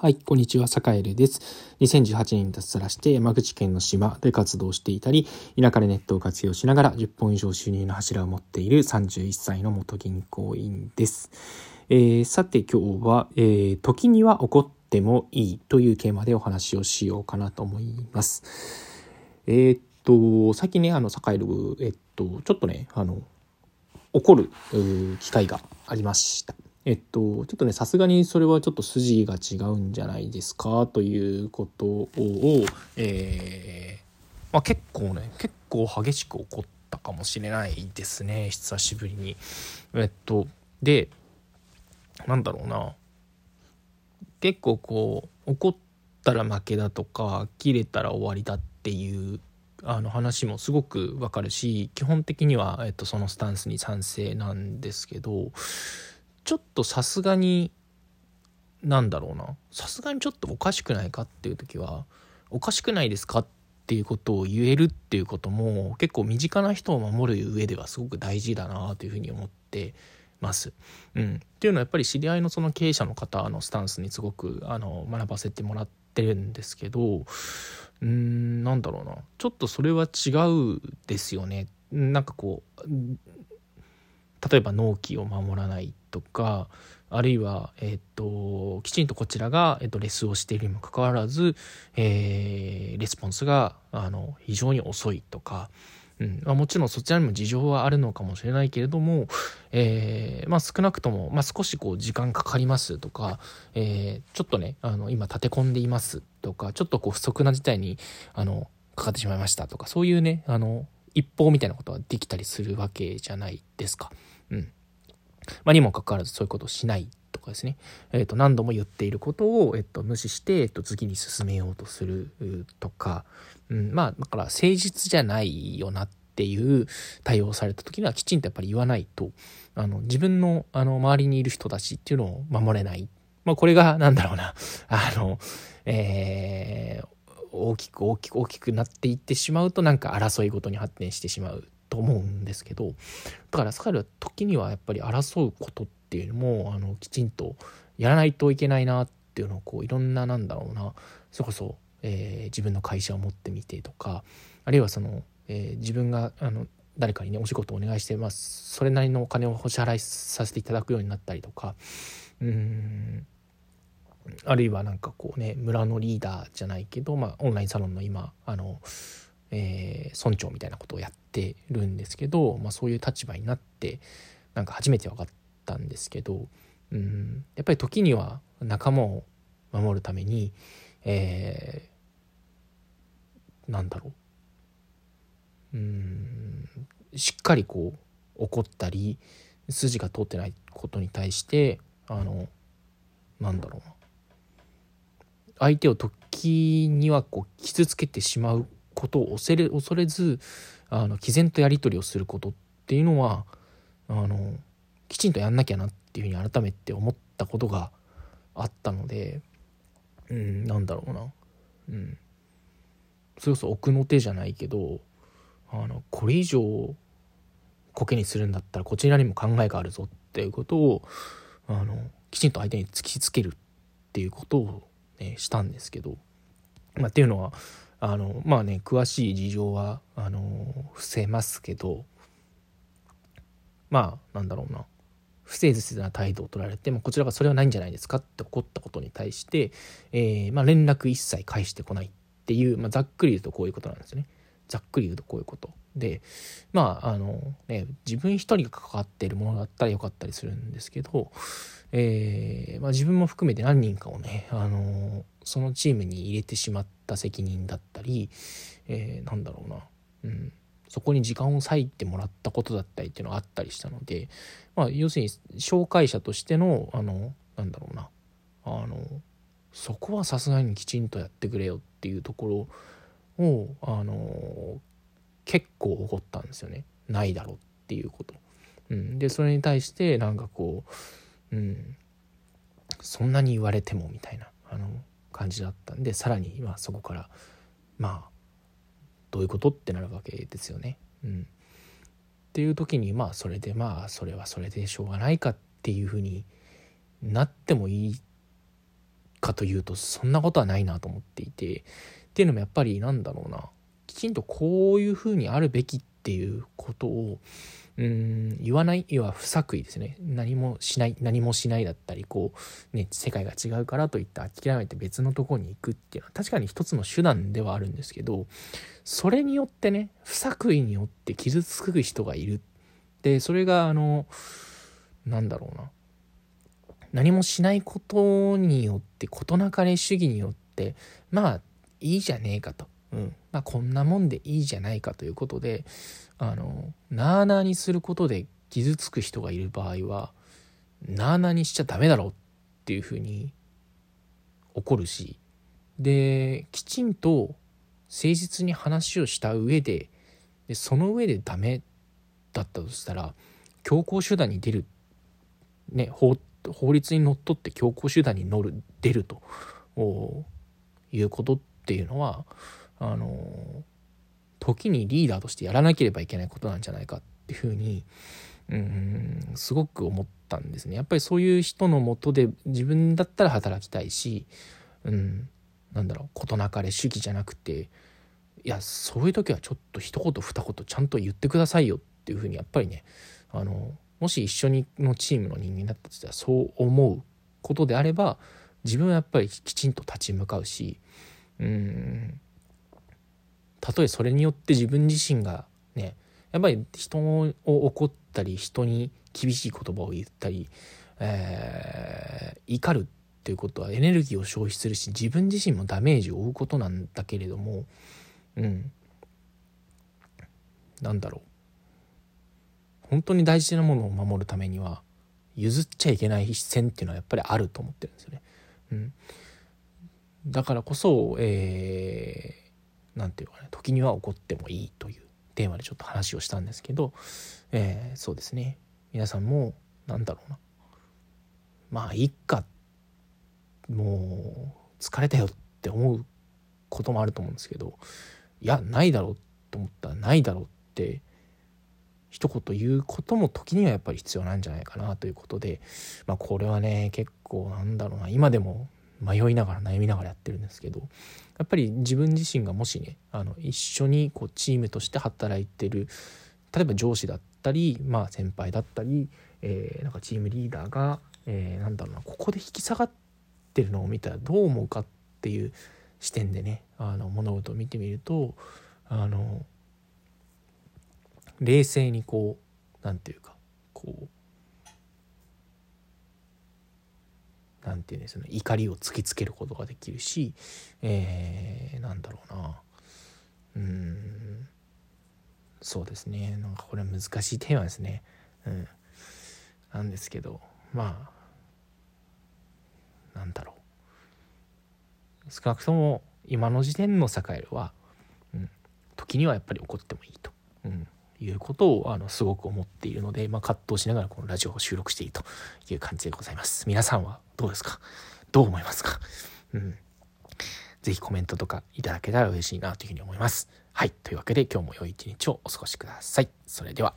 はい、こんにちは、坂エルです。2018年に脱サラして山口県の島で活動していたり、田舎でネットを活用しながら10本以上収入の柱を持っている31歳の元銀行員です。えー、さて今日は、えー、時には怒ってもいいというテーマでお話をしようかなと思います。えー、っと、最近ね、あの、坂エル、えっと、ちょっとね、あの、怒る機会がありました。えっと、ちょっとね、さすがにそれはちょっと筋が違うんじゃないですかということを、えー、まあ、結構ね、結構激しく怒ったかもしれないですね、久しぶりに。えっと、で、なんだろうな、結構こう、怒ったら負けだとか、切れたら終わりだっていうあの話もすごくわかるし基本的には、えっと、そのスタンスに賛成なんですけどちょっとさすがになんだろうなさすがにちょっとおかしくないかっていう時はおかしくないですかっていうことを言えるっていうことも結構身近な人を守る上ではすごく大事だなというふうに思ってます。うん、っていうのはやっぱり知り合いのその経営者の方のスタンスにすごくあの学ばせてもらってるんですけどうんなんだろうなちょっとそれは違うですよね。なんかこう例えば納期を守らないとかあるいは、えっと、きちんとこちらが、えっと、レスをしているにもかかわらず、えー、レスポンスがあの非常に遅いとか、うんまあ、もちろんそちらにも事情はあるのかもしれないけれども、えーまあ、少なくとも、まあ、少しこう時間かかりますとか、えー、ちょっとねあの今立て込んでいますとかちょっとこう不測な事態にあのかかってしまいましたとかそういうねあの一報みたいなことができたりするわけじゃないですか。うん。まあ、にもかかわらずそういうことをしないとかですね、えー、と何度も言っていることを、えー、と無視して、えー、と次に進めようとするとか、うん、まあだから誠実じゃないよなっていう対応された時にはきちんとやっぱり言わないとあの自分のあの周りにいる人たちっていうのを守れない。まあ、これが何だろうな。あの、えー、大きく大きく大きくなっていってしまうとなんか争いごとに発展してしまう。と思うんですけどだから彼は時にはやっぱり争うことっていうのもあのきちんとやらないといけないなっていうのをこういろんななんだろうなそれこそ、えー、自分の会社を持ってみてとかあるいはその、えー、自分があの誰かにねお仕事をお願いしてます。それなりのお金をお支払いさせていただくようになったりとかうん。あるいはなんかこうね村のリーダーじゃないけど、まあ、オンラインサロンの今あのえー、村長みたいなことをやってるんですけど、まあ、そういう立場になってなんか初めて分かったんですけど、うん、やっぱり時には仲間を守るために、えー、なんだろう。うんしっかりこう怒ったり筋が通ってないことに対してあのなんだろうな。相手を時にはこう傷つけてしまうことを恐れ恐れずあの毅然とやり取りをすることっていうのはあのきちんとやんなきゃなっていうふうに改めて思ったことがあったのでうんなんだろうな。うん。それこそ奥の手じゃないけどあのこれ以上コケにするんだったらこちらにも考えがあるぞっていうことをあのきちんと相手に突きつけるっていうことを、ね、したんですけど、まあ、っていうのはあのまあね詳しい事情はあの伏せますけどまあなんだろうな不誠実な態度を取られてもこちらがそれはないんじゃないですかって怒ったことに対して、えー、まあ、連絡一切返してこないっていう、まあ、ざっくり言うとこういうことなんですよね。ざっくり言うとこういうこと。でまああのね自分一人が関わっているものだったらよかったりするんですけど、えーまあ、自分も含めて何人かをねあのそのチームに入れてしまった責任だったり、えー、なんだろうな、うん、そこに時間を割いてもらったことだったりっていうのがあったりしたので、まあ、要するに紹介者としてのあのなんだろうな。あのそこはさすがにきちんとやってくれよっていうところをあの結構怒ったんですよねないだろうっていうこと。うん、でそれに対してなんかこう、うん、そんなに言われてもみたいなあの感じだったんでさらにまあそこからまあどういうことってなるわけですよね。うん、っていう時にまあそれでまあそれはそれでしょうがないかっていうふうになってもいいかというとそんなことはないなと思っていてっていうのもやっぱりなんだろうな。きちんとこういうふうにあるべきっていうことをうん言わない要は不作為ですね。何もしない何もしないだったりこうね世界が違うからといって諦めて別のとこに行くっていうのは確かに一つの手段ではあるんですけどそれによってね不作為によって傷つく人がいる。でそれがあのなんだろうな。何もしないことによって事なかれ主義によってまあいいじゃねえかと、うん。まあ、こんなもんでいいじゃないかということであのなあなあにすることで傷つく人がいる場合はなあなあにしちゃダメだろうっていうふうに怒るし。できちんと誠実に話をした上ででその上でダメだったとしたら強行手段に出る、ね、法法律にのっとって強行手段に乗る出ると。いうことっていうのはあの時にリーダーとしてやらなければいけないことなんじゃないかっていうふうにうんすごく思ったんですね。やっぱりそういう人のもとで自分だったら働きたいし、うん、なんだろう事なかれ主義じゃなくていやそういう時はちょっと一言二言ちゃんと言ってくださいよっていうふうにやっぱりねあのもし一緒にのチームの人間だったとしたらそう思うことであれば自分はやっぱりきちんと立ち向かうしうん。たとえそれによって自分自身がねやっぱり人を怒ったり人に厳しい言葉を言ったり、えー、怒るっていうことはエネルギーを消費するし自分自身もダメージを負うことなんだけれどもうん。なんだろう。本当に大事なものを守るためには譲っちゃいけない一線っていうのはやっぱりあると思ってるんですよね。うん、だからこそ、えー、なんていうかね時には怒ってもいいというテーマでちょっと話をしたんですけど、えー、そうですね。皆さんもなんだろうな。まあいっか。もう疲れたよって思うこともあると思うんですけどいやないだろうと思ったらないだろうって一言言うことも時にはやっぱり必要なんじゃないかなということで、まあ、これはね結構なんだろうな。今でも迷いながら悩みながらやってるんですけどやっぱり自分自身がもしねあの一緒にこうチームとして働いてる例えば上司だったり、まあ、先輩だったり、えー、なんかチームリーダーが、えー、なんだろうなここで引き下がってるのを見たらどう思うかっていう視点でねあの物事を見てみるとあの冷静にこう何て言うかこう何て言うんですよね怒りを突きつけることができるし、えー、なんだろうな。うん。そうですね。なんかこれ難しいテーマですね。うん、なんですけどまあなんだろう。少なくとも今の時点の栄は、うん、時にはやっぱり怒ってもいいと。うん。いうことをあのすごく思っているので、まあ、葛藤しながらこのラジオを収録しているという感じでございます。皆さんはどうですか？どう思いますか？うん。ぜひコメントとかいただけたら嬉しいなというふうに思います。はい。というわけで今日も良い一日をお過ごしください。それでは。